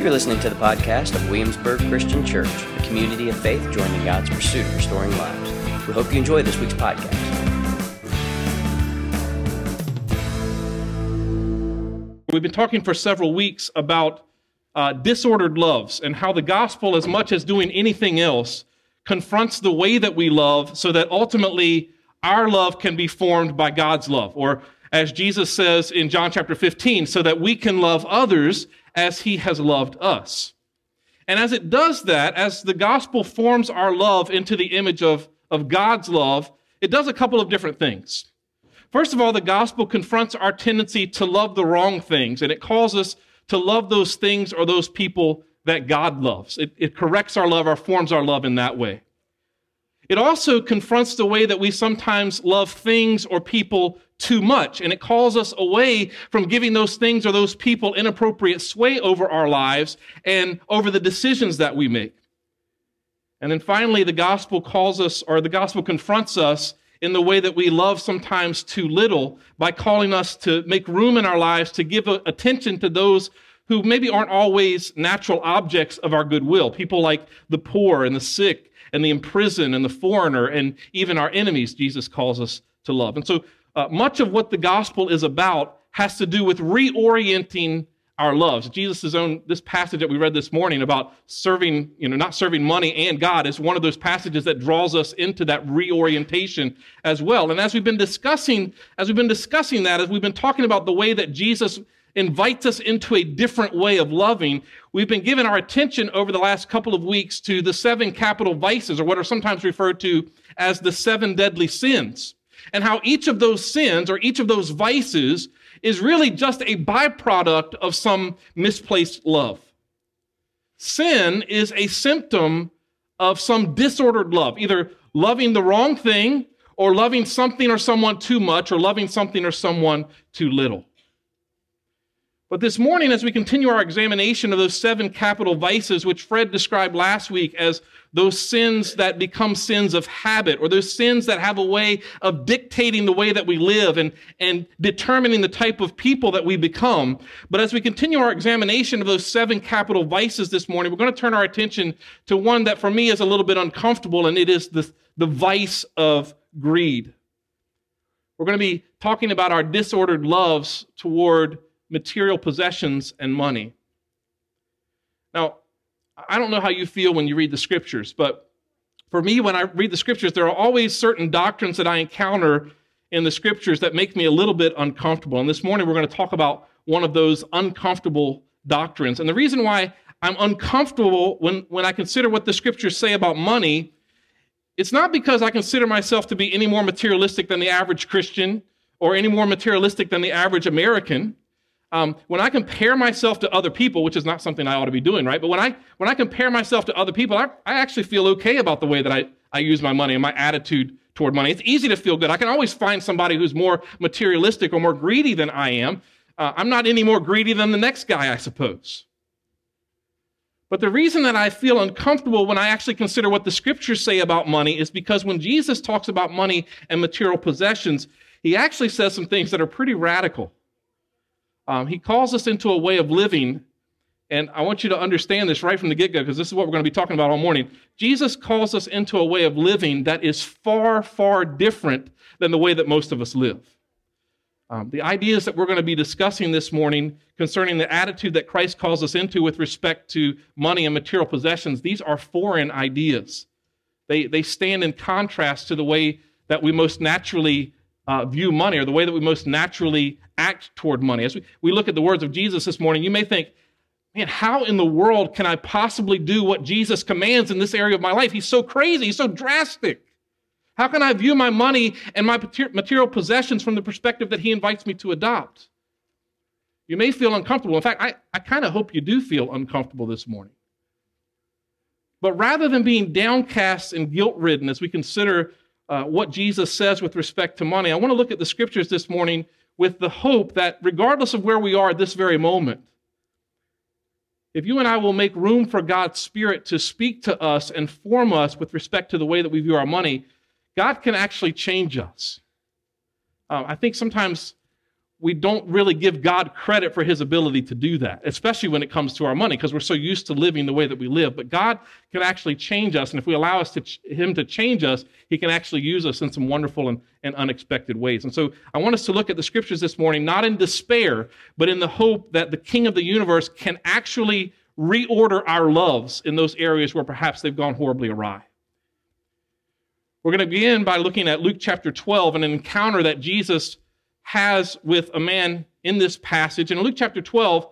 You're listening to the podcast of Williamsburg Christian Church, a community of faith joining God's pursuit of restoring lives. We hope you enjoy this week's podcast. We've been talking for several weeks about uh, disordered loves and how the gospel, as much as doing anything else, confronts the way that we love so that ultimately our love can be formed by God's love. Or as Jesus says in John chapter 15, so that we can love others as he has loved us. And as it does that, as the gospel forms our love into the image of, of God's love, it does a couple of different things. First of all, the gospel confronts our tendency to love the wrong things, and it calls us to love those things or those people that God loves. It, it corrects our love or forms our love in that way. It also confronts the way that we sometimes love things or people too much, and it calls us away from giving those things or those people inappropriate sway over our lives and over the decisions that we make. And then finally, the gospel calls us, or the gospel confronts us in the way that we love sometimes too little by calling us to make room in our lives to give attention to those who maybe aren't always natural objects of our goodwill. People like the poor and the sick and the imprisoned and the foreigner and even our enemies, Jesus calls us to love. And so uh, much of what the gospel is about has to do with reorienting our loves. Jesus' own, this passage that we read this morning about serving, you know, not serving money and God is one of those passages that draws us into that reorientation as well. And as we've been discussing, as we've been discussing that, as we've been talking about the way that Jesus invites us into a different way of loving. We've been giving our attention over the last couple of weeks to the seven capital vices, or what are sometimes referred to as the seven deadly sins, and how each of those sins or each of those vices is really just a byproduct of some misplaced love. Sin is a symptom of some disordered love, either loving the wrong thing or loving something or someone too much or loving something or someone too little. But this morning, as we continue our examination of those seven capital vices, which Fred described last week as those sins that become sins of habit, or those sins that have a way of dictating the way that we live and, and determining the type of people that we become. But as we continue our examination of those seven capital vices this morning, we're going to turn our attention to one that for me is a little bit uncomfortable, and it is the, the vice of greed. We're going to be talking about our disordered loves toward material possessions and money. Now, I don't know how you feel when you read the scriptures, but for me, when I read the scriptures, there are always certain doctrines that I encounter in the scriptures that make me a little bit uncomfortable. And this morning, we're going to talk about one of those uncomfortable doctrines. And the reason why I'm uncomfortable when, when I consider what the scriptures say about money, it's not because I consider myself to be any more materialistic than the average Christian or any more materialistic than the average American. Um, when I compare myself to other people, which is not something I ought to be doing, right? But when I when I compare myself to other people, I, I actually feel okay about the way that I, I use my money and my attitude toward money. It's easy to feel good. I can always find somebody who's more materialistic or more greedy than I am. Uh, I'm not any more greedy than the next guy, I suppose. But the reason that I feel uncomfortable when I actually consider what the scriptures say about money is because when Jesus talks about money and material possessions, he actually says some things that are pretty radical. Um, he calls us into a way of living. And I want you to understand this right from the get go, because this is what we're going to be talking about all morning. Jesus calls us into a way of living that is far, far different than the way that most of us live. Um, the ideas that we're going to be discussing this morning concerning the attitude that Christ calls us into with respect to money and material possessions, these are foreign ideas. They, they stand in contrast to the way that we most naturally uh, view money or the way that we most naturally act toward money. As we, we look at the words of Jesus this morning, you may think, man, how in the world can I possibly do what Jesus commands in this area of my life? He's so crazy, he's so drastic. How can I view my money and my material possessions from the perspective that he invites me to adopt? You may feel uncomfortable. In fact, I, I kind of hope you do feel uncomfortable this morning. But rather than being downcast and guilt ridden as we consider uh, what Jesus says with respect to money, I want to look at the scriptures this morning with the hope that regardless of where we are at this very moment, if you and I will make room for God's Spirit to speak to us and form us with respect to the way that we view our money, God can actually change us. Uh, I think sometimes we don't really give God credit for his ability to do that, especially when it comes to our money, because we're so used to living the way that we live. But God can actually change us. And if we allow us to ch- him to change us, he can actually use us in some wonderful and, and unexpected ways. And so I want us to look at the scriptures this morning, not in despair, but in the hope that the King of the universe can actually reorder our loves in those areas where perhaps they've gone horribly awry. We're going to begin by looking at Luke chapter 12 and an encounter that Jesus has with a man in this passage. In Luke chapter 12,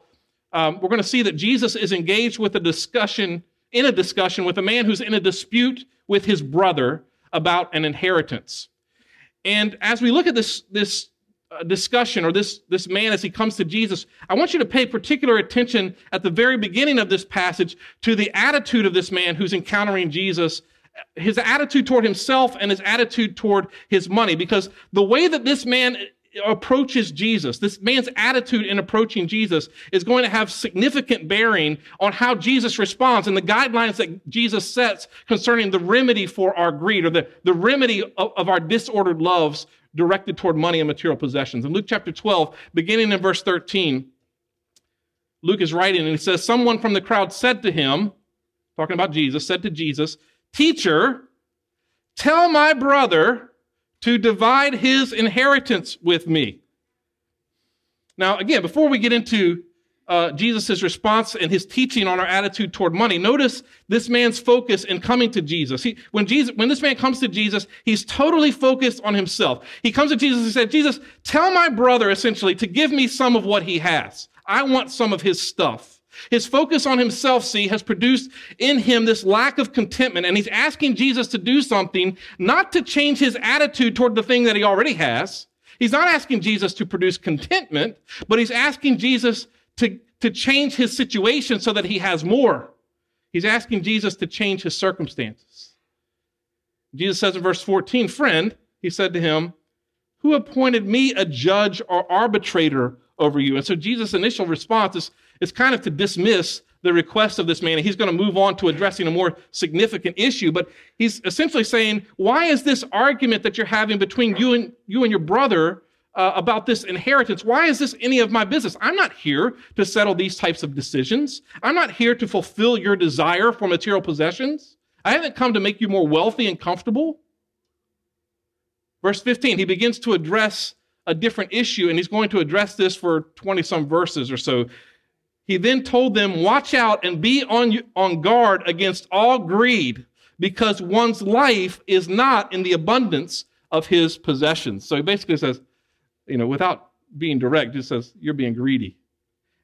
um, we're going to see that Jesus is engaged with a discussion, in a discussion with a man who's in a dispute with his brother about an inheritance. And as we look at this, this uh, discussion or this, this man as he comes to Jesus, I want you to pay particular attention at the very beginning of this passage to the attitude of this man who's encountering Jesus his attitude toward himself and his attitude toward his money because the way that this man approaches Jesus, this man's attitude in approaching Jesus is going to have significant bearing on how Jesus responds and the guidelines that Jesus sets concerning the remedy for our greed or the, the remedy of, of our disordered loves directed toward money and material possessions. In Luke chapter 12, beginning in verse 13, Luke is writing and he says, Someone from the crowd said to him, talking about Jesus, said to Jesus, Teacher, tell my brother to divide his inheritance with me. Now, again, before we get into uh, Jesus' response and his teaching on our attitude toward money, notice this man's focus in coming to Jesus. He, when Jesus. when this man comes to Jesus, he's totally focused on himself. He comes to Jesus and said, Jesus, tell my brother essentially to give me some of what he has. I want some of his stuff. His focus on himself, see, has produced in him this lack of contentment. And he's asking Jesus to do something, not to change his attitude toward the thing that he already has. He's not asking Jesus to produce contentment, but he's asking Jesus to, to change his situation so that he has more. He's asking Jesus to change his circumstances. Jesus says in verse 14, Friend, he said to him, Who appointed me a judge or arbitrator over you? And so Jesus' initial response is, is kind of to dismiss the request of this man. And he's going to move on to addressing a more significant issue. But he's essentially saying, why is this argument that you're having between you and you and your brother uh, about this inheritance? Why is this any of my business? I'm not here to settle these types of decisions. I'm not here to fulfill your desire for material possessions. I haven't come to make you more wealthy and comfortable. Verse 15, he begins to address a different issue, and he's going to address this for 20 some verses or so. He then told them, Watch out and be on, on guard against all greed, because one's life is not in the abundance of his possessions. So he basically says, you know, without being direct, just says, You're being greedy.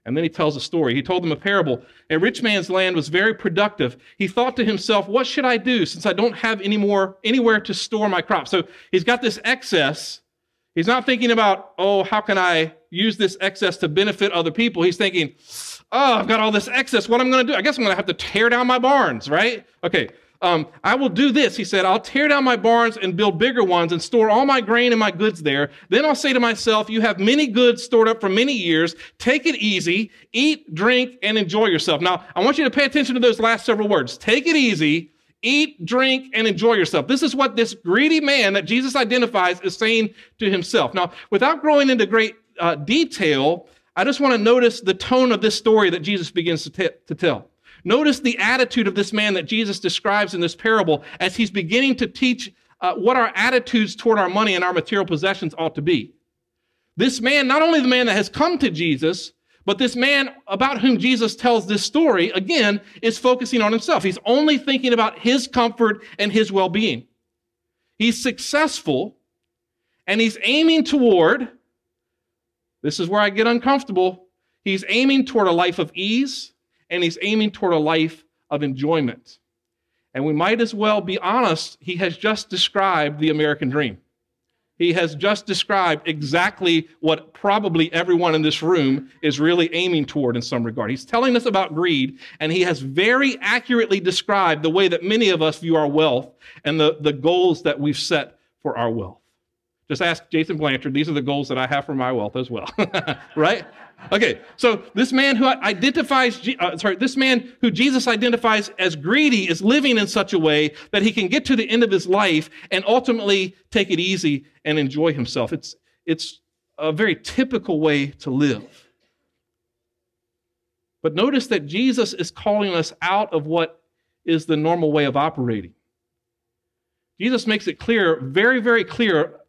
And then he tells a story. He told them a parable. A rich man's land was very productive. He thought to himself, What should I do since I don't have any more anywhere to store my crops? So he's got this excess. He's not thinking about, oh, how can I use this excess to benefit other people? He's thinking, oh, I've got all this excess. What am I going to do? I guess I'm going to have to tear down my barns, right? Okay. Um, I will do this. He said, I'll tear down my barns and build bigger ones and store all my grain and my goods there. Then I'll say to myself, You have many goods stored up for many years. Take it easy, eat, drink, and enjoy yourself. Now, I want you to pay attention to those last several words. Take it easy, eat, drink, and enjoy yourself. This is what this greedy man that Jesus identifies is saying to himself. Now, without growing into great uh, detail, I just want to notice the tone of this story that Jesus begins to, t- to tell. Notice the attitude of this man that Jesus describes in this parable as he's beginning to teach uh, what our attitudes toward our money and our material possessions ought to be. This man, not only the man that has come to Jesus, but this man about whom Jesus tells this story, again, is focusing on himself. He's only thinking about his comfort and his well being. He's successful and he's aiming toward this is where I get uncomfortable. He's aiming toward a life of ease and he's aiming toward a life of enjoyment. And we might as well be honest, he has just described the American dream. He has just described exactly what probably everyone in this room is really aiming toward in some regard. He's telling us about greed, and he has very accurately described the way that many of us view our wealth and the, the goals that we've set for our wealth. Just ask Jason Blanchard. These are the goals that I have for my wealth as well. right? Okay, so this man who identifies, uh, sorry, this man who Jesus identifies as greedy is living in such a way that he can get to the end of his life and ultimately take it easy and enjoy himself. It's, it's a very typical way to live. But notice that Jesus is calling us out of what is the normal way of operating. Jesus makes it clear, very, very clear,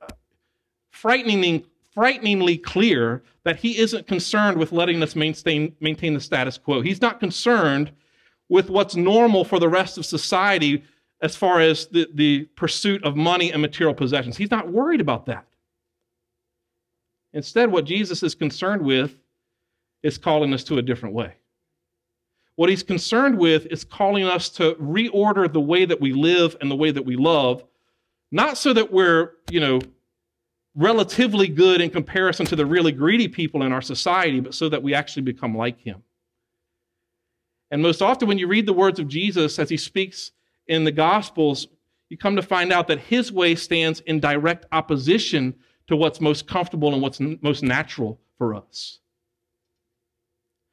frighteningly, frighteningly clear, that he isn't concerned with letting us maintain, maintain the status quo. He's not concerned with what's normal for the rest of society as far as the, the pursuit of money and material possessions. He's not worried about that. Instead, what Jesus is concerned with is calling us to a different way. What he's concerned with is calling us to reorder the way that we live and the way that we love, not so that we're, you know, relatively good in comparison to the really greedy people in our society, but so that we actually become like him. And most often, when you read the words of Jesus as he speaks in the Gospels, you come to find out that his way stands in direct opposition to what's most comfortable and what's most natural for us.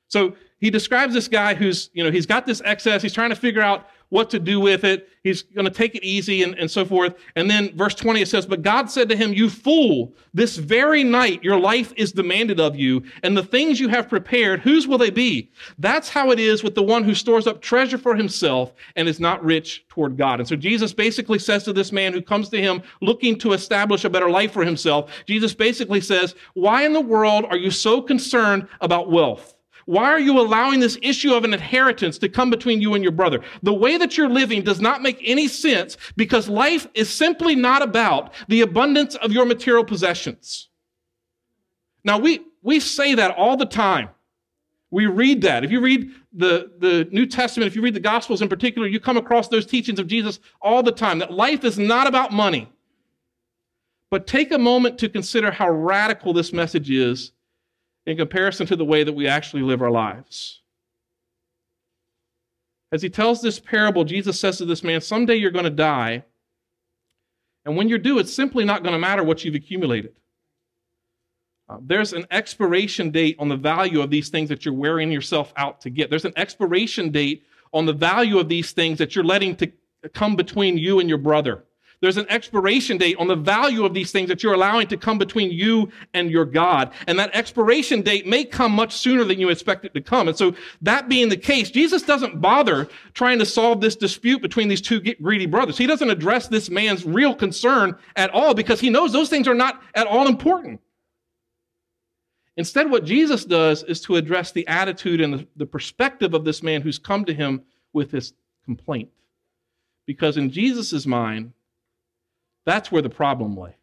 So he describes this guy who's, you know, he's got this excess. He's trying to figure out what to do with it. He's going to take it easy and, and so forth. And then verse 20, it says, But God said to him, You fool, this very night your life is demanded of you, and the things you have prepared, whose will they be? That's how it is with the one who stores up treasure for himself and is not rich toward God. And so Jesus basically says to this man who comes to him looking to establish a better life for himself, Jesus basically says, Why in the world are you so concerned about wealth? Why are you allowing this issue of an inheritance to come between you and your brother? The way that you're living does not make any sense because life is simply not about the abundance of your material possessions. Now, we, we say that all the time. We read that. If you read the, the New Testament, if you read the Gospels in particular, you come across those teachings of Jesus all the time that life is not about money. But take a moment to consider how radical this message is in comparison to the way that we actually live our lives. As he tells this parable, Jesus says to this man, Someday you're going to die. And when you do, it's simply not going to matter what you've accumulated. Uh, there's an expiration date on the value of these things that you're wearing yourself out to get. There's an expiration date on the value of these things that you're letting to come between you and your brother. There's an expiration date on the value of these things that you're allowing to come between you and your God. And that expiration date may come much sooner than you expect it to come. And so that being the case, Jesus doesn't bother trying to solve this dispute between these two greedy brothers. He doesn't address this man's real concern at all because he knows those things are not at all important. Instead, what Jesus does is to address the attitude and the, perspective of this man who's come to him with this complaint. Because in Jesus' mind, that's where the problem lay.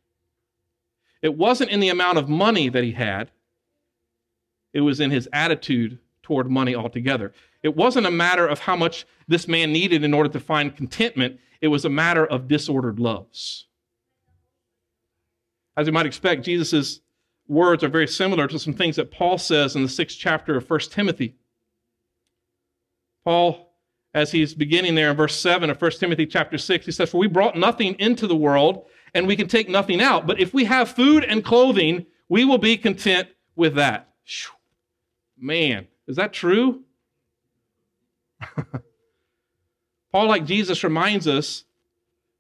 It wasn't in the amount of money that he had, it was in his attitude toward money altogether. It wasn't a matter of how much this man needed in order to find contentment, it was a matter of disordered loves. As you might expect, Jesus' words are very similar to some things that Paul says in the sixth chapter of 1 Timothy. Paul as he's beginning there in verse 7 of 1 Timothy chapter 6. He says, For we brought nothing into the world, and we can take nothing out. But if we have food and clothing, we will be content with that. Man, is that true? Paul, like Jesus, reminds us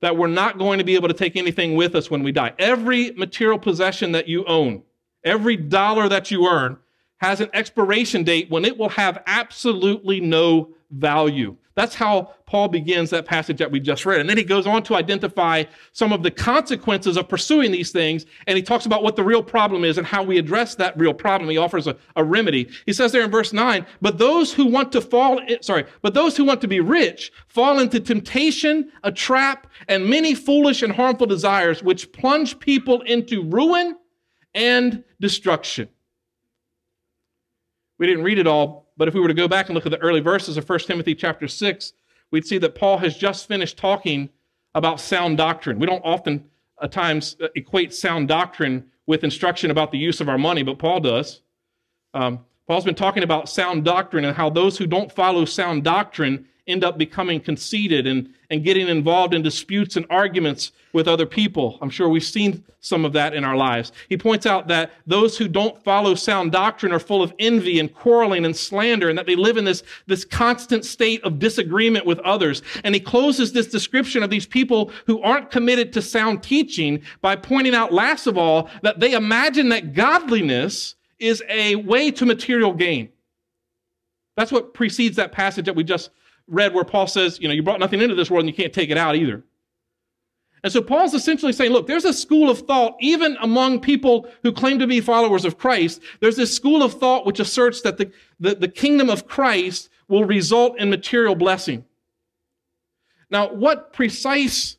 that we're not going to be able to take anything with us when we die. Every material possession that you own, every dollar that you earn, has an expiration date when it will have absolutely no value. That's how Paul begins that passage that we just read. And then he goes on to identify some of the consequences of pursuing these things. And he talks about what the real problem is and how we address that real problem. He offers a, a remedy. He says there in verse 9, but those who want to fall, sorry, but those who want to be rich fall into temptation, a trap, and many foolish and harmful desires, which plunge people into ruin and destruction. We didn't read it all, but if we were to go back and look at the early verses of 1 Timothy chapter 6, we'd see that Paul has just finished talking about sound doctrine. We don't often at times uh, equate sound doctrine with instruction about the use of our money, but Paul does. Um, Paul's been talking about sound doctrine and how those who don't follow sound doctrine end up becoming conceited and, and getting involved in disputes and arguments with other people. I'm sure we've seen some of that in our lives. He points out that those who don't follow sound doctrine are full of envy and quarreling and slander, and that they live in this, this constant state of disagreement with others. And he closes this description of these people who aren't committed to sound teaching by pointing out, last of all, that they imagine that godliness is a way to material gain. That's what precedes that passage that we just read where Paul says, you know, you brought nothing into this world and you can't take it out either. And so Paul's essentially saying, look, there's a school of thought, even among people who claim to be followers of Christ, there's this school of thought which asserts that the, the, the kingdom of Christ will result in material blessing. Now, what precise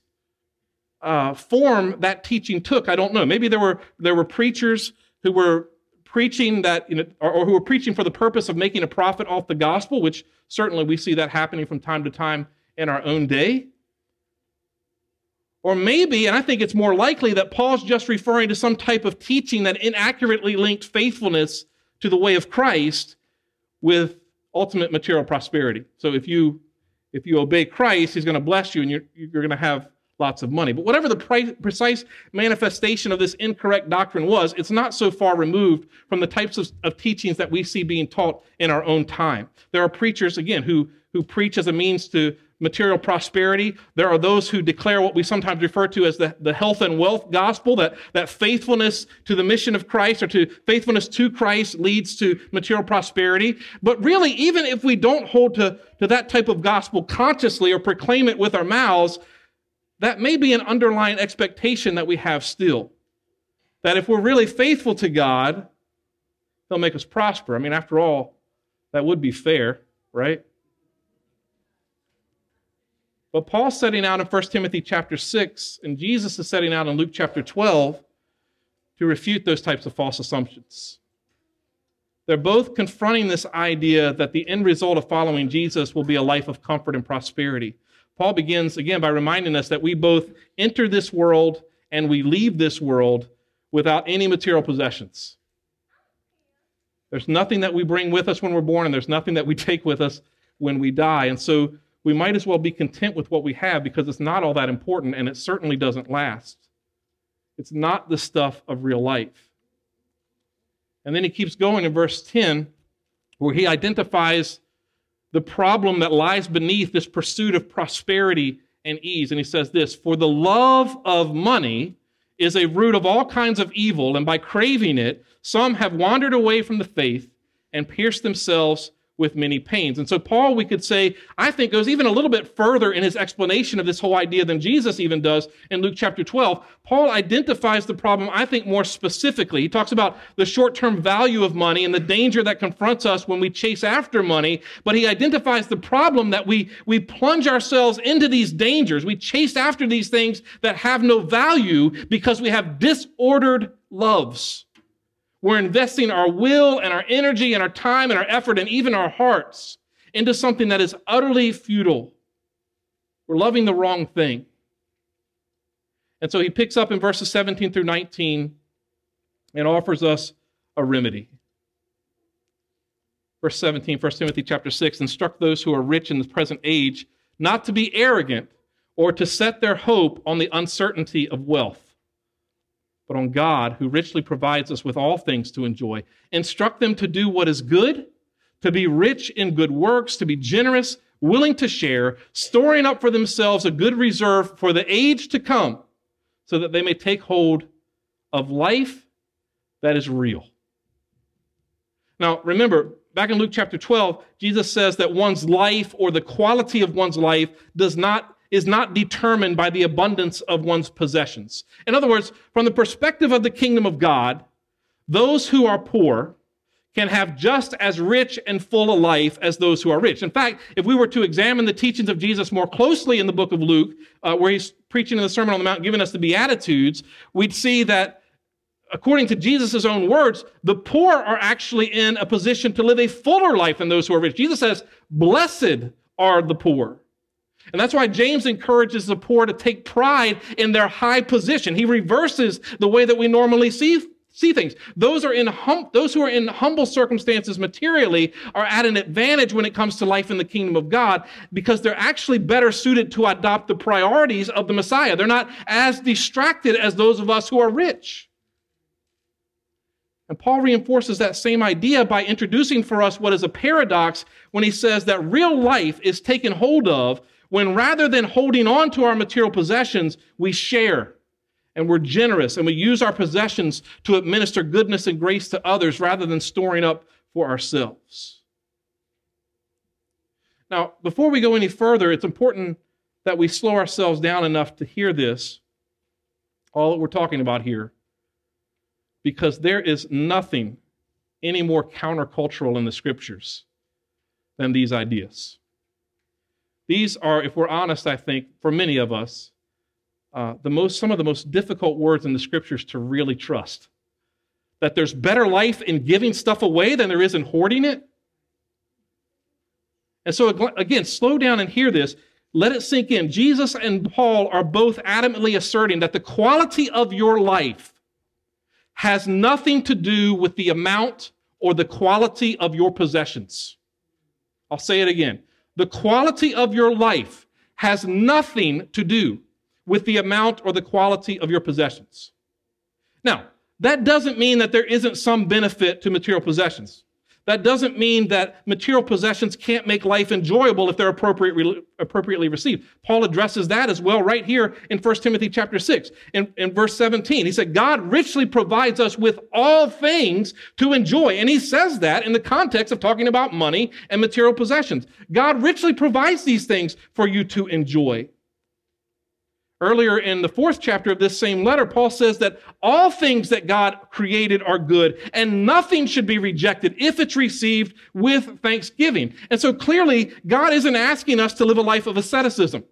uh, form that teaching took, I don't know. Maybe there were, there were preachers who were preaching that, you know, or, or who are preaching for the purpose of making a profit off the gospel, which certainly we see that happening from time to time in our own day. Or maybe, and I think it's more likely, that Paul's just referring to some type of teaching that inaccurately linked faithfulness to the way of Christ with ultimate material prosperity. So if you if you obey Christ, he's going to bless you and you're, you're going to have lots of money. But whatever the pre- precise manifestation of this incorrect doctrine was, it's not so far removed from the types of, of teachings that we see being taught in our own time. There are preachers, again, who, who preach as a means to material prosperity. There are those who declare what we sometimes refer to as the, the health and wealth gospel, that, that faithfulness to the mission of Christ or to faithfulness to Christ leads to material prosperity. But really, even if we don't hold to, to that type of gospel consciously or proclaim it with our mouths, that may be an underlying expectation that we have still. That if we're really faithful to God, He'll make us prosper. I mean, after all, that would be fair, right? But Paul's setting out in 1 Timothy chapter 6, and Jesus is setting out in Luke chapter 12 to refute those types of false assumptions. They're both confronting this idea that the end result of following Jesus will be a life of comfort and prosperity. Paul begins again by reminding us that we both enter this world and we leave this world without any material possessions. There's nothing that we bring with us when we're born, and there's nothing that we take with us when we die. And so we might as well be content with what we have because it's not all that important and it certainly doesn't last. It's not the stuff of real life. And then he keeps going in verse 10, where he identifies the problem that lies beneath this pursuit of prosperity and ease. And he says this For the love of money is a root of all kinds of evil, and by craving it, some have wandered away from the faith and pierced themselves with many pains. And so, Paul, we could say, I think, goes even a little bit further in his explanation of this whole idea than Jesus even does in Luke chapter 12. Paul identifies the problem, I think, more specifically. He talks about the short term value of money and the danger that confronts us when we chase after money, but he identifies the problem that we, we plunge ourselves into these dangers. We chase after these things that have no value because we have disordered loves. We're investing our will and our energy and our time and our effort and even our hearts into something that is utterly futile. We're loving the wrong thing. And so he picks up in verses 17 through 19 and offers us a remedy. Verse 17, 1 Timothy chapter 6 instruct those who are rich in the present age not to be arrogant or to set their hope on the uncertainty of wealth but on God, who richly provides us with all things to enjoy. Instruct them to do what is good, to be rich in good works, to be generous, willing to share, storing up for themselves a good reserve for the age to come, so that they may take hold of life that is real. Now, remember, back in Luke chapter 12, Jesus says that one's life or the quality of one's life does not is not determined by the abundance of one's possessions. In other words, from the perspective of the kingdom of God, those who are poor can have just as rich and full a life as those who are rich. In fact, if we were to examine the teachings of Jesus more closely in the book of Luke, uh, where he's preaching in the Sermon on the Mount, giving us the Beatitudes, we'd see that according to Jesus' own words, the poor are actually in a position to live a fuller life than those who are rich. Jesus says, Blessed are the poor. And that's why James encourages the poor to take pride in their high position. He reverses the way that we normally see, see things. Those are in hum- those who are in humble circumstances materially are at an advantage when it comes to life in the kingdom of God because they're actually better suited to adopt the priorities of the Messiah. They're not as distracted as those of us who are rich. And Paul reinforces that same idea by introducing for us what is a paradox when he says that real life is taken hold of when rather than holding on to our material possessions, we share and we're generous and we use our possessions to administer goodness and grace to others rather than storing up for ourselves. Now, before we go any further, it's important that we slow ourselves down enough to hear this, all that we're talking about here because there is nothing any more countercultural in the scriptures than these ideas. These are, if we're honest, I think, for many of us, uh, the most, some of the most difficult words in the scriptures to really trust. That there's better life in giving stuff away than there is in hoarding it. And so, again, slow down and hear this. Let it sink in. Jesus and Paul are both adamantly asserting that the quality of your life has nothing to do with the amount or the quality of your possessions. I'll say it again. The quality of your life has nothing to do with the amount or the quality of your possessions. Now, that doesn't mean that there isn't some benefit to material possessions. That doesn't mean that material possessions can't make life enjoyable if they're appropriate, appropriately received. Paul addresses that as well right here in 1 Timothy chapter 6. In, in verse 17, he said, God richly provides us with all things to enjoy. And he says that in the context of talking about money and material possessions. God richly provides these things for you to enjoy. Earlier in the fourth chapter of this same letter, Paul says that all things that God created are good and nothing should be rejected if it's received with thanksgiving. And so clearly, God isn't asking us to live a life of asceticism.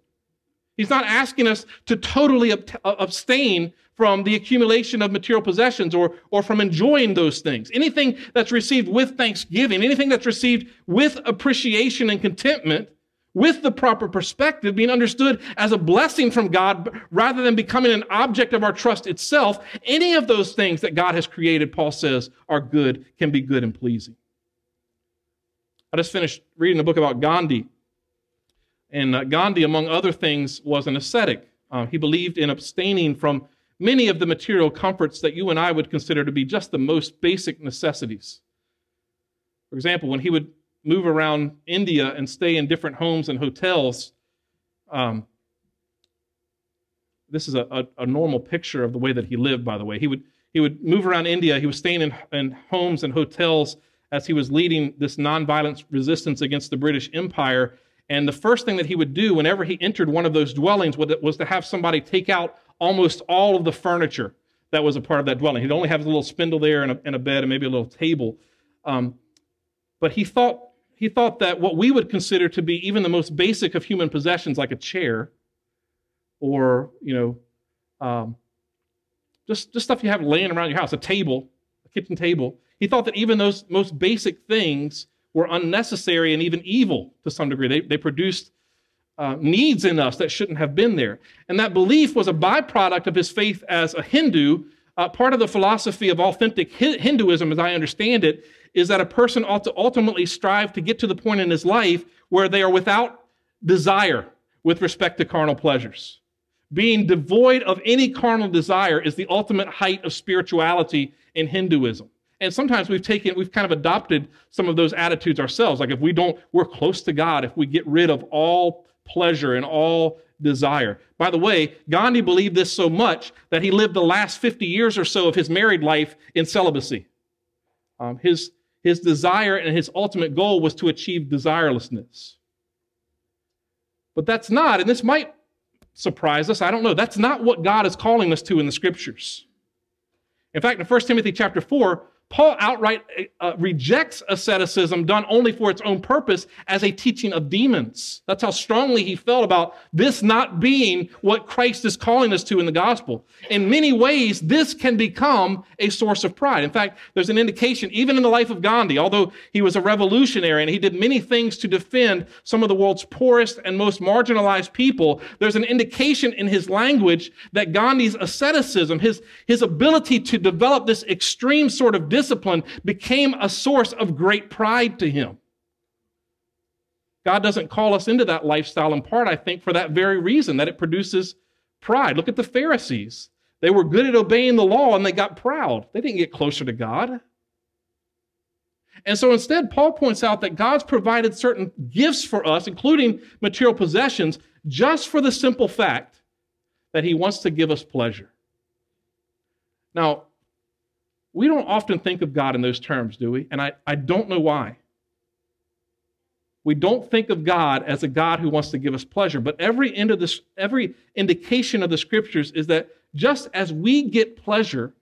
He's not asking us to totally uh, abstain from the accumulation of material possessions or, or from enjoying those things. Anything that's received with thanksgiving, anything that's received with appreciation and contentment, with the proper perspective, being understood as a blessing from God rather than becoming an object of our trust itself, any of those things that God has created, Paul says, are good, can be good and pleasing. I just finished reading a book about Gandhi. And uh, Gandhi, among other things, was an ascetic. Uh, he believed in abstaining from many of the material comforts that you and I would consider to be just the most basic necessities. For example, when he would move around India and stay in different homes and hotels. Um, this is a, a, a, normal picture of the way that he lived, by the way. He would, he would move around India. He was staying in, in homes and hotels as he was leading this nonviolent resistance against the British Empire. And the first thing that he would do whenever he entered one of those dwellings was to have somebody take out almost all of the furniture that was a part of that dwelling. He'd only have a little spindle there and a, and a bed and maybe a little table. Um, but he thought he thought that what we would consider to be even the most basic of human possessions, like a chair or, you know, um, just, just stuff you have laying around your house, a table, a kitchen table, he thought that even those most basic things were unnecessary and even evil to some degree. They, they produced uh, needs in us that shouldn't have been there. And that belief was a byproduct of his faith as a Hindu. Uh, part of the philosophy of authentic Hinduism, as I understand it, is that a person ought to ultimately strive to get to the point in his life where they are without desire with respect to carnal pleasures. Being devoid of any carnal desire is the ultimate height of spirituality in Hinduism. And sometimes we've taken, we've kind of adopted some of those attitudes ourselves. Like if we don't, we're close to God, if we get rid of all pleasure and all desire. By the way, Gandhi believed this so much that he lived the last 50 years or so of his married life in celibacy. Um, his, his desire and his ultimate goal was to achieve desirelessness. But that's not, and this might surprise us, I don't know, that's not what God is calling us to in the scriptures. In fact, in 1 Timothy chapter 4, Paul outright uh, rejects asceticism done only for its own purpose as a teaching of demons. That's how strongly he felt about this not being what Christ is calling us to in the gospel. In many ways, this can become a source of pride. In fact, there's an indication, even in the life of Gandhi, although he was a revolutionary and he did many things to defend some of the world's poorest and most marginalized people, there's an indication in his language that Gandhi's asceticism, his, his ability to develop this extreme sort of discipline became a source of great pride to him. God doesn't call us into that lifestyle in part, I think, for that very reason, that it produces pride. Look at the Pharisees. They were good at obeying the law and they got proud. They didn't get closer to God. And so instead, Paul points out that God's provided certain gifts for us, including material possessions, just for the simple fact that he wants to give us pleasure. Now, we don't often think of God in those terms, do we? And I, I don't know why. We don't think of God as a God who wants to give us pleasure, but every end of this, every indication of the scriptures is that just as we get pleasure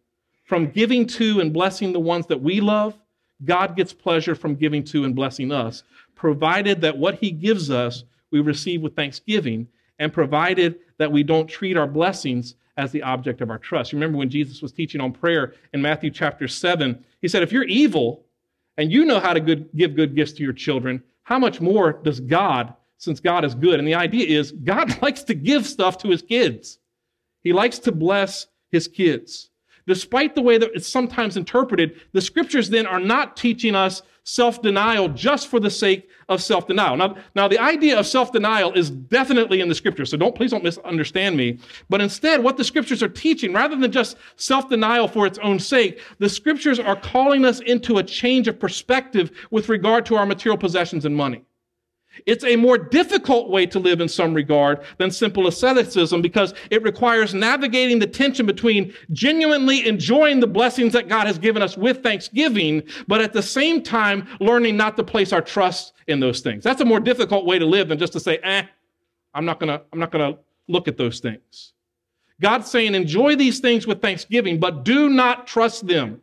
from giving to and blessing the ones that we love, God gets pleasure from giving to and blessing us, provided that what He gives us we receive with thanksgiving, and provided that we don't treat our blessings as the object of our trust. Remember when Jesus was teaching on prayer in Matthew chapter 7, he said, If you're evil and you know how to good, give good gifts to your children, how much more does God, since God is good? And the idea is God likes to give stuff to his kids, he likes to bless his kids. Despite the way that it's sometimes interpreted, the scriptures then are not teaching us self denial just for the sake of self denial. Now, now, the idea of self denial is definitely in the scriptures, so don't please don't misunderstand me. But instead, what the scriptures are teaching, rather than just self denial for its own sake, the scriptures are calling us into a change of perspective with regard to our material possessions and money. It's a more difficult way to live in some regard than simple asceticism because it requires navigating the tension between genuinely enjoying the blessings that God has given us with thanksgiving, but at the same time learning not to place our trust in those things. That's a more difficult way to live than just to say, eh, I'm not gonna, I'm not gonna look at those things. God's saying, enjoy these things with thanksgiving, but do not trust them.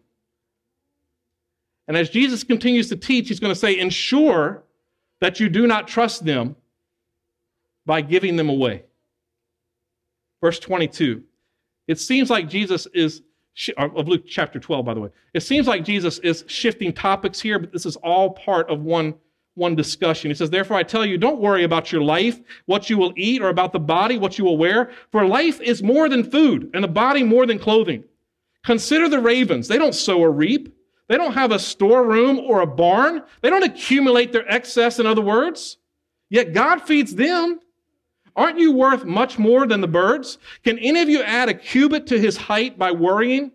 And as Jesus continues to teach, he's going to say, ensure that you do not trust them by giving them away. Verse 22. It seems like Jesus is, uh, of Luke chapter 12, by the way, it seems like Jesus is shifting topics here, but this is all part of one, one discussion. He says, Therefore, I tell you, don't worry about your life, what you will eat, or about the body, what you will wear, for life is more than food, and the body more than clothing. Consider the ravens. They don't sow or reap they don't have a storeroom or a barn. They don't accumulate their excess, in other words. Yet God feeds them. Aren't you worth much more than the birds? Can any of you add a cubit to his height by worrying?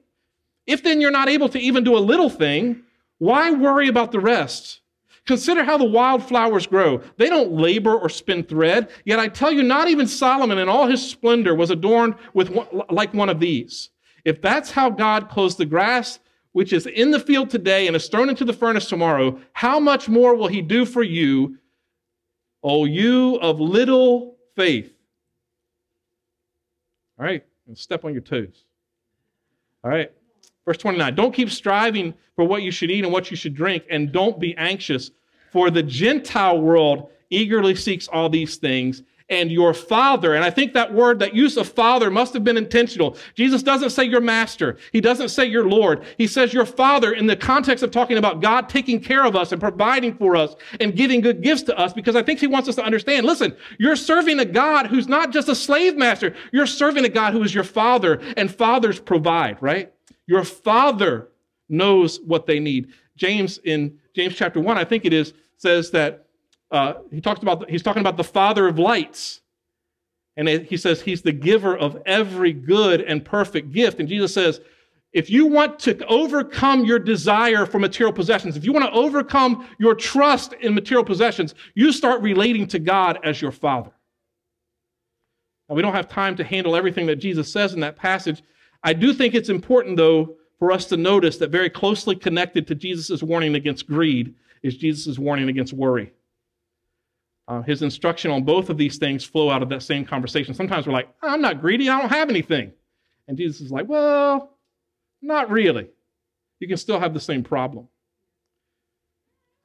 If then you're not able to even do a little thing, why worry about the rest? Consider how the wildflowers grow. They don't labor or spin thread. Yet I tell you, not even Solomon in all his splendor was adorned with one, like one of these. If that's how God clothes the grass which is in the field today and is thrown into the furnace tomorrow, how much more will he do for you, O you of little faith? All right, step on your toes. All right, verse 29 Don't keep striving for what you should eat and what you should drink, and don't be anxious, for the Gentile world eagerly seeks all these things and your father. And I think that word, that use of father must have been intentional. Jesus doesn't say your master. He doesn't say your Lord. He says your father in the context of talking about God taking care of us and providing for us and giving good gifts to us because I think he wants us to understand, listen, you're serving a God who's not just a slave master. You're serving a God who is your father and fathers provide, right? Your father knows what they need. James in James chapter 1, I think it is, says that uh, he talks about he's talking about the father of lights. And he says he's the giver of every good and perfect gift. And jesus says if you want to overcome your desire for material possessions if you want to overcome your trust in material possessions you start relating to god as your father. Now we don't have time to handle everything that jesus says in that passage. I do think it's important though for us to notice that very closely connected to jesus' warning against greed is jesus' warning against worry uh, his instruction on both of these things flow out of that same conversation. Sometimes we're like, I'm not greedy, I don't have anything. And Jesus is like, Well, not really. you can still have the same problem.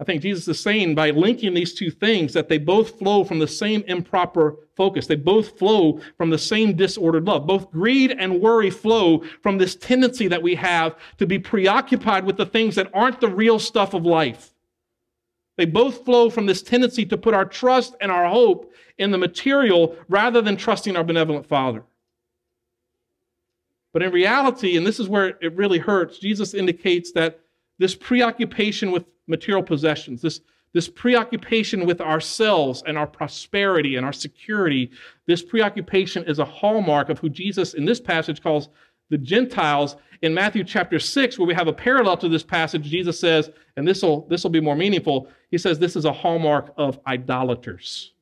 I think Jesus is saying by linking these two things that they both flow from the same improper focus. They both flow from the same disordered love. Both greed and worry flow from this tendency that we have to be preoccupied with the things that aren't the real stuff of life. They both flow from this tendency to put our trust and our hope in the material rather than trusting our benevolent Father. But in reality, and this is where it really hurts, Jesus indicates that this preoccupation with material possessions, this, this preoccupation with ourselves and our prosperity and our security, this preoccupation is a hallmark of who Jesus in this passage calls the Gentiles. In Matthew chapter 6, where we have a parallel to this passage, Jesus says, and this will this will be more meaningful, he says this is a hallmark of idolaters.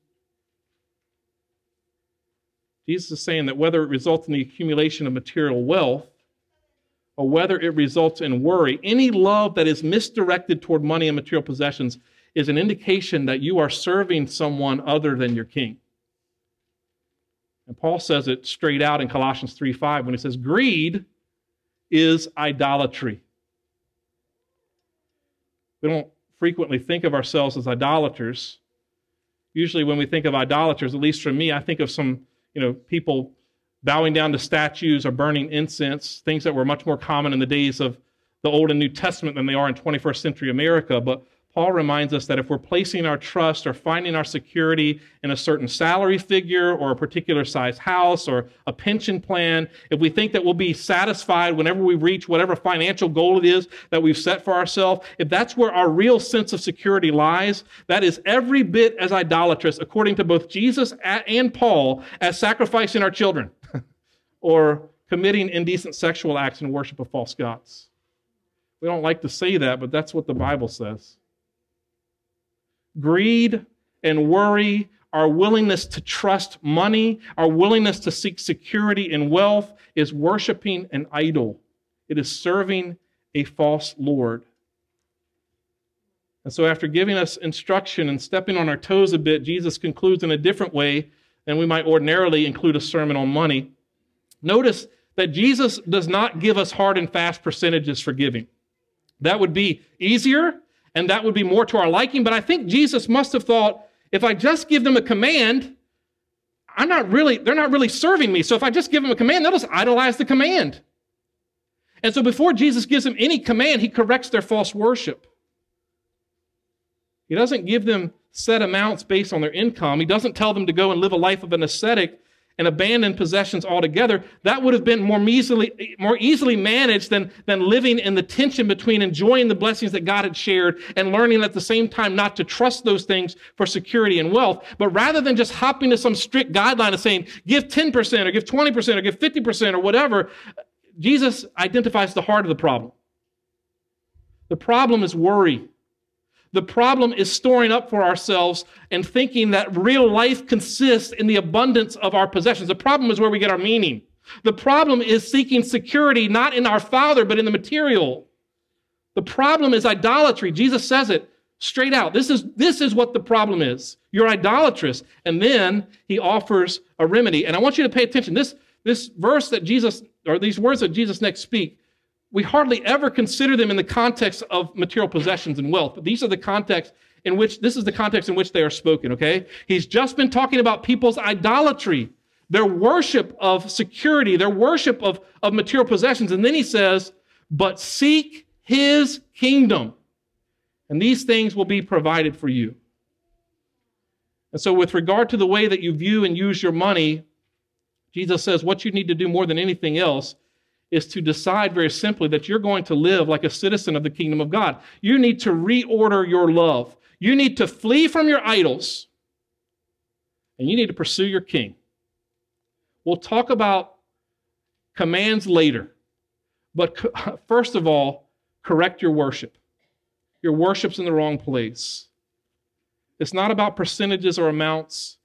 Jesus is saying that whether it results in the accumulation of material wealth or whether it results in worry, any love that is misdirected toward money and material possessions is an indication that you are serving someone other than your king. And Paul says it straight out in Colossians 3 5 when he says, Greed is idolatry. We don't frequently think of ourselves as idolaters. Usually, when we think of idolaters, at least for me, I think of some you know, people bowing down to statues or burning incense, things that were much more common in the days of the Old and New Testament than they are in 21st century America. But Paul reminds us that if we're placing our trust or finding our security in a certain salary figure or a particular size house or a pension plan, if we think that we'll be satisfied whenever we reach whatever financial goal it is that we've set for ourselves, if that's where our real sense of security lies, that is every bit as idolatrous, according to both Jesus and Paul, as sacrificing our children or committing indecent sexual acts in worship of false gods. We don't like to say that, but that's what the Bible says. Greed and worry, our willingness to trust money, our willingness to seek security in wealth is worshiping an idol. It is serving a false Lord. And so, after giving us instruction and stepping on our toes a bit, Jesus concludes in a different way than we might ordinarily include a sermon on money. Notice that Jesus does not give us hard and fast percentages for giving. That would be easier and that would be more to our liking. But I think Jesus must have thought, if I just give them a command, I'm not really, they're not really serving me. So if I just give them a command, they'll just idolize the command. And so before Jesus gives them any command, he corrects their false worship. He doesn't give them set amounts based on their income. He doesn't tell them to go and live a life of an ascetic and abandon possessions altogether, that would have been more easily, more easily managed than, than living in the tension between enjoying the blessings that God had shared and learning at the same time not to trust those things for security and wealth. But rather than just hopping to some strict guideline of saying, give 10% or give 20% or give 50% or whatever, Jesus identifies the heart of the problem. The problem is worry. The problem is storing up for ourselves and thinking that real life consists in the abundance of our possessions. The problem is where we get our meaning. The problem is seeking security not in our Father, but in the material. The problem is idolatry. Jesus says it straight out. This is, this is what the problem is. You're idolatrous. And then he offers a remedy. And I want you to pay attention. This, this verse that Jesus, or these words that Jesus next speak, we hardly ever consider them in the context of material possessions and wealth. But these are the context in which, this is the context in which they are spoken, okay? He's just been talking about people's idolatry, their worship of security, their worship of, of material possessions. And then he says, but seek his kingdom, and these things will be provided for you. And so, with regard to the way that you view and use your money, Jesus says what you need to do more than anything else is to decide very simply that you're going to live like a citizen of the kingdom of God. You need to reorder your love. You need to flee from your idols and you need to pursue your king. We'll talk about commands later, but first of all, correct your worship. Your worship's in the wrong place. It's not about percentages or amounts.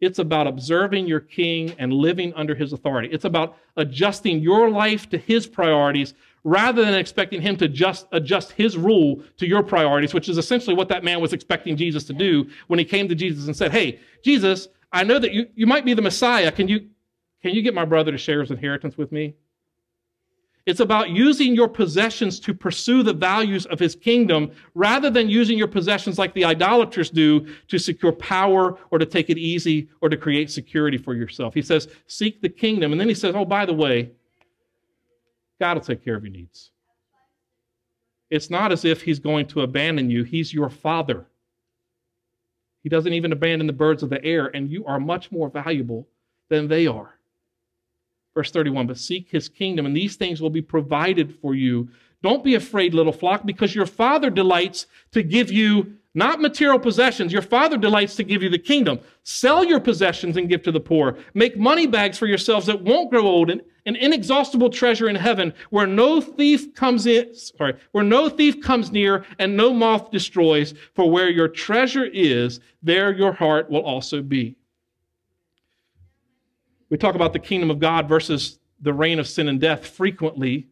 It's about observing your king and living under his authority. It's about adjusting your life to his priorities rather than expecting him to just adjust his rule to your priorities, which is essentially what that man was expecting Jesus to do when he came to Jesus and said, Hey, Jesus, I know that you, you might be the Messiah. Can you, can you get my brother to share his inheritance with me? It's about using your possessions to pursue the values of his kingdom rather than using your possessions like the idolaters do to secure power or to take it easy or to create security for yourself. He says, Seek the kingdom. And then he says, Oh, by the way, God will take care of your needs. It's not as if he's going to abandon you, he's your father. He doesn't even abandon the birds of the air, and you are much more valuable than they are. Verse 31 But seek his kingdom, and these things will be provided for you. Don't be afraid, little flock, because your father delights to give you not material possessions. Your father delights to give you the kingdom. Sell your possessions and give to the poor. Make money bags for yourselves that won't grow old, and an inexhaustible treasure in heaven where no thief comes in, sorry, where no thief comes near and no moth destroys. For where your treasure is, there your heart will also be. We talk about the kingdom of God versus the reign of sin and death frequently.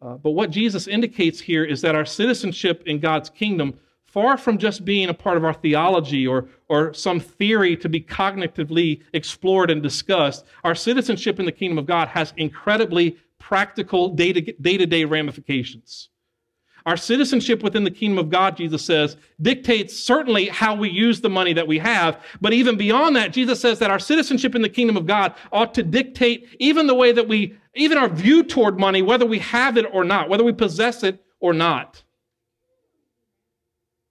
Uh, but what Jesus indicates here is that our citizenship in God's kingdom far from just being a part of our theology or, or some theory to be cognitively explored and discussed, our citizenship in the kingdom of God has incredibly practical day to day ramifications. Our citizenship within the kingdom of God, Jesus says, dictates certainly how we use the money that we have. But even beyond that, Jesus says that our citizenship in the kingdom of God ought to dictate even the way that we, even our view toward money, whether we have it or not, whether we possess it or not.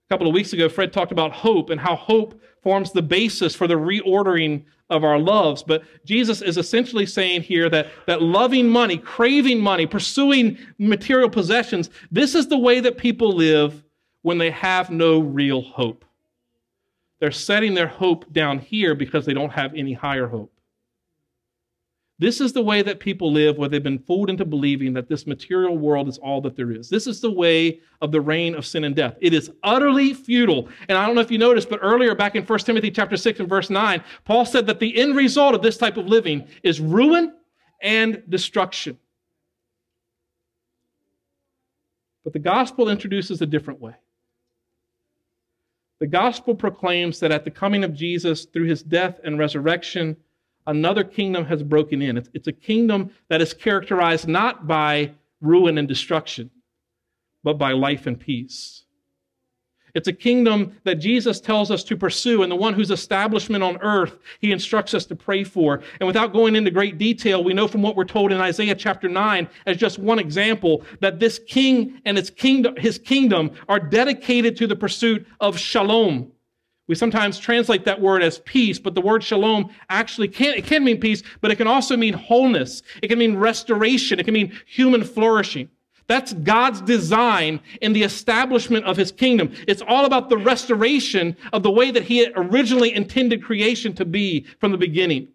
A couple of weeks ago, Fred talked about hope and how hope forms the basis for the reordering of our loves. But Jesus is essentially saying here that, that loving money, craving money, pursuing material possessions, this is the way that people live when they have no real hope. They're setting their hope down here because they don't have any higher hope. This is the way that people live where they've been fooled into believing that this material world is all that there is. This is the way of the reign of sin and death. It is utterly futile. And I don't know if you noticed, but earlier back in 1 Timothy chapter 6 and verse 9, Paul said that the end result of this type of living is ruin and destruction. But the gospel introduces a different way. The gospel proclaims that at the coming of Jesus, through his death and resurrection, another kingdom has broken in. It's, it's a kingdom that is characterized not by ruin and destruction, but by life and peace. It's a kingdom that Jesus tells us to pursue, and the one whose establishment on earth he instructs us to pray for. And without going into great detail, we know from what we're told in Isaiah chapter 9, as just one example, that this king and his kingdom, his kingdom are dedicated to the pursuit of shalom, we sometimes translate that word as peace, but the word shalom actually can, it can mean peace, but it can also mean wholeness. It can mean restoration. It can mean human flourishing. That's God's design in the establishment of his kingdom. It's all about the restoration of the way that he originally intended creation to be from the beginning.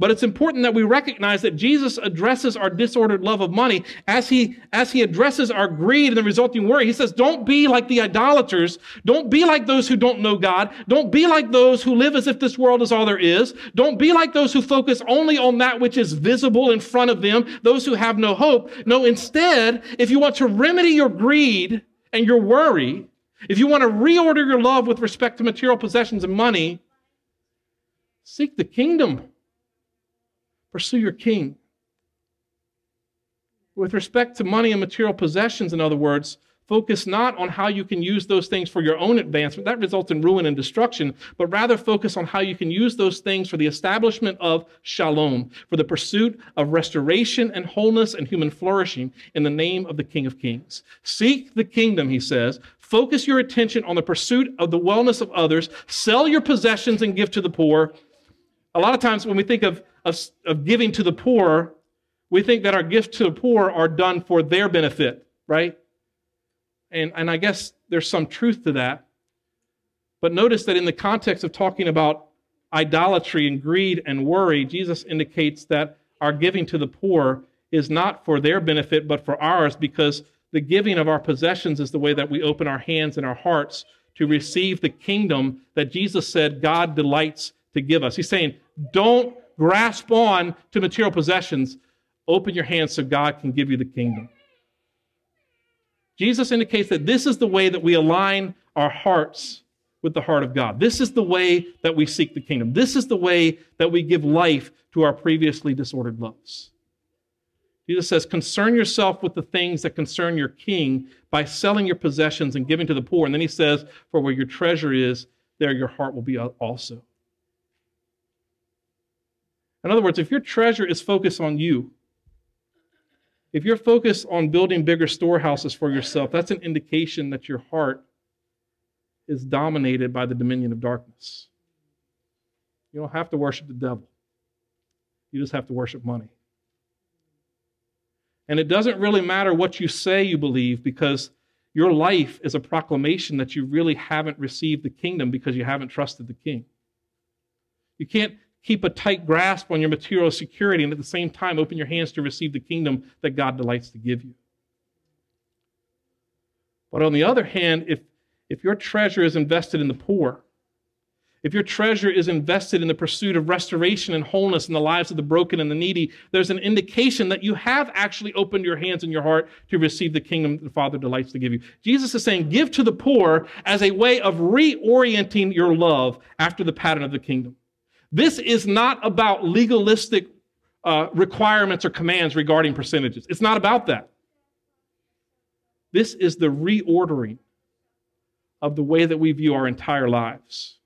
But it's important that we recognize that Jesus addresses our disordered love of money as he, as he addresses our greed and the resulting worry. He says, Don't be like the idolaters. Don't be like those who don't know God. Don't be like those who live as if this world is all there is. Don't be like those who focus only on that which is visible in front of them, those who have no hope. No, instead, if you want to remedy your greed and your worry, if you want to reorder your love with respect to material possessions and money, seek the kingdom. Pursue your king. With respect to money and material possessions, in other words, focus not on how you can use those things for your own advancement. That results in ruin and destruction, but rather focus on how you can use those things for the establishment of shalom, for the pursuit of restoration and wholeness and human flourishing in the name of the King of Kings. Seek the kingdom, he says. Focus your attention on the pursuit of the wellness of others. Sell your possessions and give to the poor. A lot of times when we think of of, of giving to the poor, we think that our gifts to the poor are done for their benefit, right? And, and I guess there's some truth to that. But notice that in the context of talking about idolatry and greed and worry, Jesus indicates that our giving to the poor is not for their benefit, but for ours, because the giving of our possessions is the way that we open our hands and our hearts to receive the kingdom that Jesus said God delights to give us. He's saying, don't grasp on to material possessions, open your hands so God can give you the kingdom. Jesus indicates that this is the way that we align our hearts with the heart of God. This is the way that we seek the kingdom. This is the way that we give life to our previously disordered loves. Jesus says, concern yourself with the things that concern your king by selling your possessions and giving to the poor. And then he says, for where your treasure is, there your heart will be also. In other words, if your treasure is focused on you, if you're focused on building bigger storehouses for yourself, that's an indication that your heart is dominated by the dominion of darkness. You don't have to worship the devil, you just have to worship money. And it doesn't really matter what you say you believe because your life is a proclamation that you really haven't received the kingdom because you haven't trusted the king. You can't keep a tight grasp on your material security and at the same time open your hands to receive the kingdom that God delights to give you. But on the other hand, if, if your treasure is invested in the poor, if your treasure is invested in the pursuit of restoration and wholeness in the lives of the broken and the needy, there's an indication that you have actually opened your hands and your heart to receive the kingdom the Father delights to give you. Jesus is saying, give to the poor as a way of reorienting your love after the pattern of the kingdom. This is not about legalistic uh, requirements or commands regarding percentages. It's not about that. This is the reordering of the way that we view our entire lives.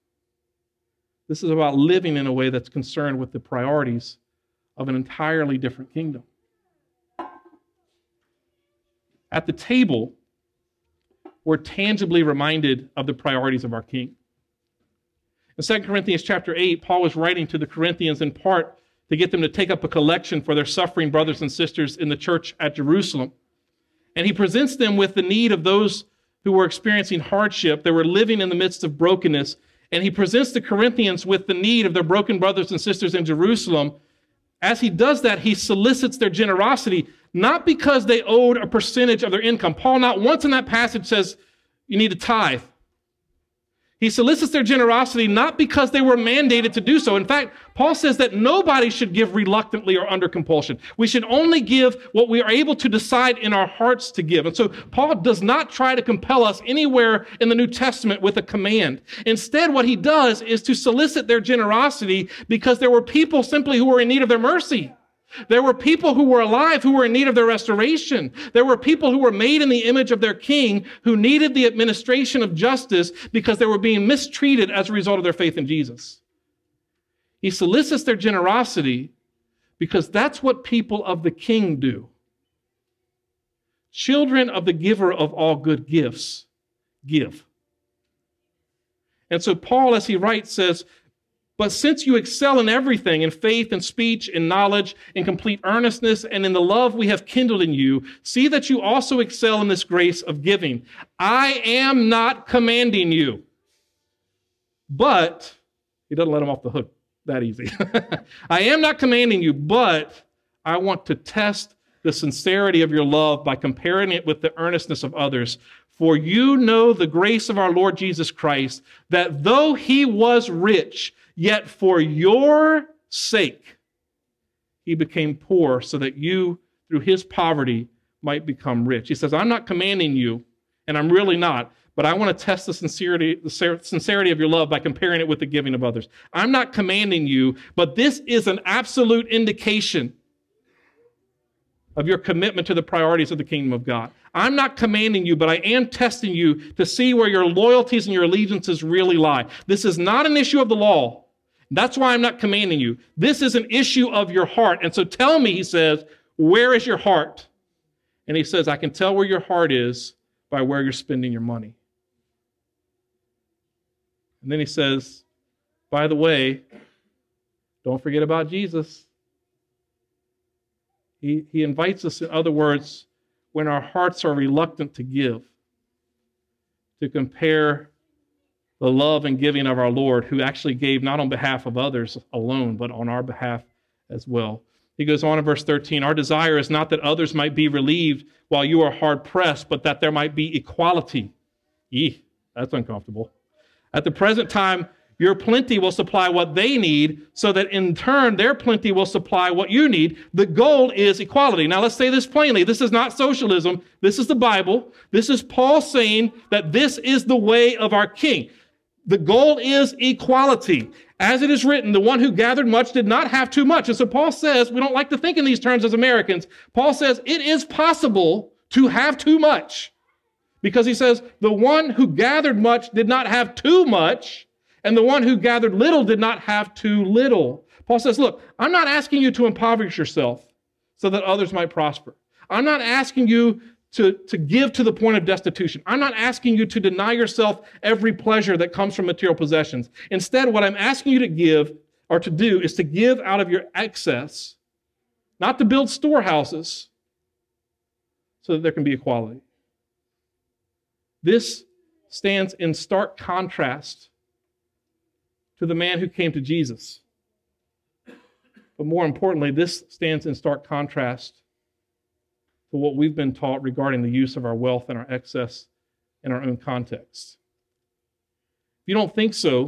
This is about living in a way that's concerned with the priorities of an entirely different kingdom. At the table, we're tangibly reminded of the priorities of our King. In 2 Corinthians chapter 8, Paul was writing to the Corinthians in part to get them to take up a collection for their suffering brothers and sisters in the church at Jerusalem. And he presents them with the need of those who were experiencing hardship, they were living in the midst of brokenness. And he presents the Corinthians with the need of their broken brothers and sisters in Jerusalem. As he does that, he solicits their generosity, not because they owed a percentage of their income. Paul, not once in that passage, says you need to tithe. He solicits their generosity not because they were mandated to do so. In fact, Paul says that nobody should give reluctantly or under compulsion. We should only give what we are able to decide in our hearts to give. And so Paul does not try to compel us anywhere in the New Testament with a command. Instead, what he does is to solicit their generosity because there were people simply who were in need of their mercy. There were people who were alive who were in need of their restoration. There were people who were made in the image of their king who needed the administration of justice because they were being mistreated as a result of their faith in Jesus. He solicits their generosity because that's what people of the king do. Children of the giver of all good gifts give. And so Paul, as he writes, says, but since you excel in everything, in faith and speech, in knowledge, in complete earnestness, and in the love we have kindled in you, see that you also excel in this grace of giving. I am not commanding you, but he doesn't let him off the hook that easy. I am not commanding you, but I want to test the sincerity of your love by comparing it with the earnestness of others. For you know the grace of our Lord Jesus Christ, that though he was rich, Yet for your sake, he became poor so that you, through his poverty, might become rich. He says, I'm not commanding you, and I'm really not, but I want to test the sincerity, the sincerity of your love by comparing it with the giving of others. I'm not commanding you, but this is an absolute indication of your commitment to the priorities of the kingdom of God. I'm not commanding you, but I am testing you to see where your loyalties and your allegiances really lie. This is not an issue of the law. That's why I'm not commanding you. This is an issue of your heart. And so tell me, he says, where is your heart? And he says, I can tell where your heart is by where you're spending your money. And then he says, by the way, don't forget about Jesus. He, he invites us, in other words, when our hearts are reluctant to give, to compare the love and giving of our Lord, who actually gave not on behalf of others alone, but on our behalf as well. He goes on in verse 13 Our desire is not that others might be relieved while you are hard pressed, but that there might be equality. Yee, that's uncomfortable. At the present time, your plenty will supply what they need, so that in turn, their plenty will supply what you need. The goal is equality. Now, let's say this plainly. This is not socialism. This is the Bible. This is Paul saying that this is the way of our king The goal is equality. As it is written, the one who gathered much did not have too much. And so Paul says, we don't like to think in these terms as Americans. Paul says it is possible to have too much. Because he says, the one who gathered much did not have too much, and the one who gathered little did not have too little. Paul says, look, I'm not asking you to impoverish yourself so that others might prosper. I'm not asking you to, to give to the point of destitution. I'm not asking you to deny yourself every pleasure that comes from material possessions. Instead, what I'm asking you to give or to do is to give out of your excess, not to build storehouses, so that there can be equality. This stands in stark contrast to the man who came to Jesus. But more importantly, this stands in stark contrast what we've been taught regarding the use of our wealth and our excess in our own context. If you don't think so,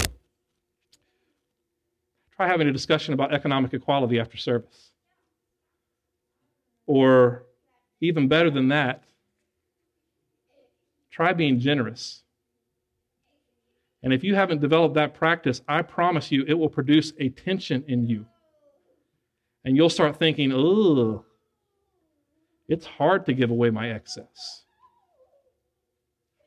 try having a discussion about economic equality after service. Or even better than that, try being generous. And if you haven't developed that practice, I promise you it will produce a tension in you. And you'll start thinking, oh, it's hard to give away my excess.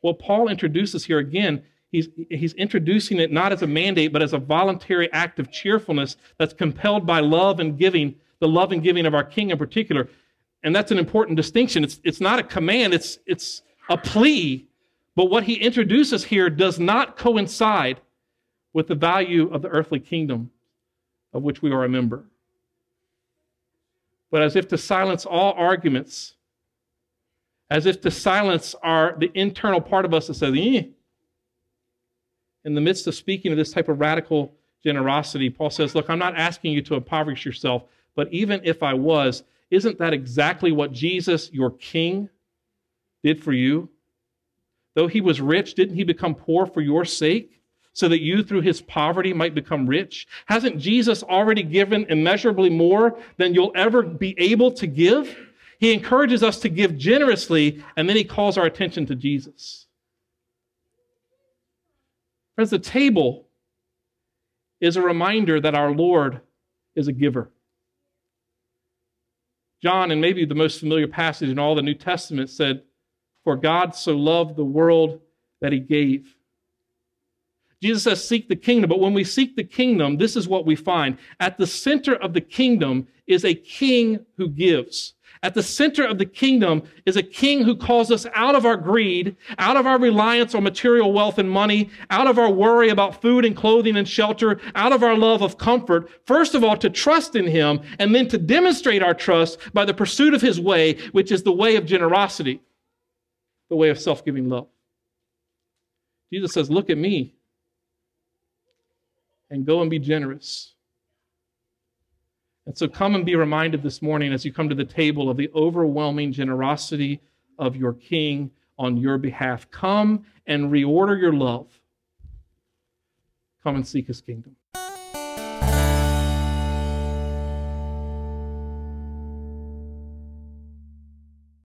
Well, Paul introduces here again, he's, he's introducing it not as a mandate, but as a voluntary act of cheerfulness that's compelled by love and giving, the love and giving of our King in particular. And that's an important distinction. It's, it's not a command, it's, it's a plea. But what he introduces here does not coincide with the value of the earthly kingdom of which we are a member but as if to silence all arguments, as if to silence our the internal part of us that says, eh. In the midst of speaking of this type of radical generosity, Paul says, Look, I'm not asking you to impoverish yourself, but even if I was, isn't that exactly what Jesus, your King, did for you? Though he was rich, didn't he become poor for your sake? So that you through his poverty might become rich? Hasn't Jesus already given immeasurably more than you'll ever be able to give? He encourages us to give generously, and then he calls our attention to Jesus. Friends, the table is a reminder that our Lord is a giver. John, and maybe the most familiar passage in all the New Testament, said, For God so loved the world that he gave. Jesus says, seek the kingdom. But when we seek the kingdom, this is what we find. At the center of the kingdom is a king who gives. At the center of the kingdom is a king who calls us out of our greed, out of our reliance on material wealth and money, out of our worry about food and clothing and shelter, out of our love of comfort, first of all, to trust in him, and then to demonstrate our trust by the pursuit of his way, which is the way of generosity, the way of self giving love. Jesus says, Look at me and go and be generous. And so come and be reminded this morning as you come to the table of the overwhelming generosity of your King on your behalf. Come and reorder your love. Come and seek his kingdom.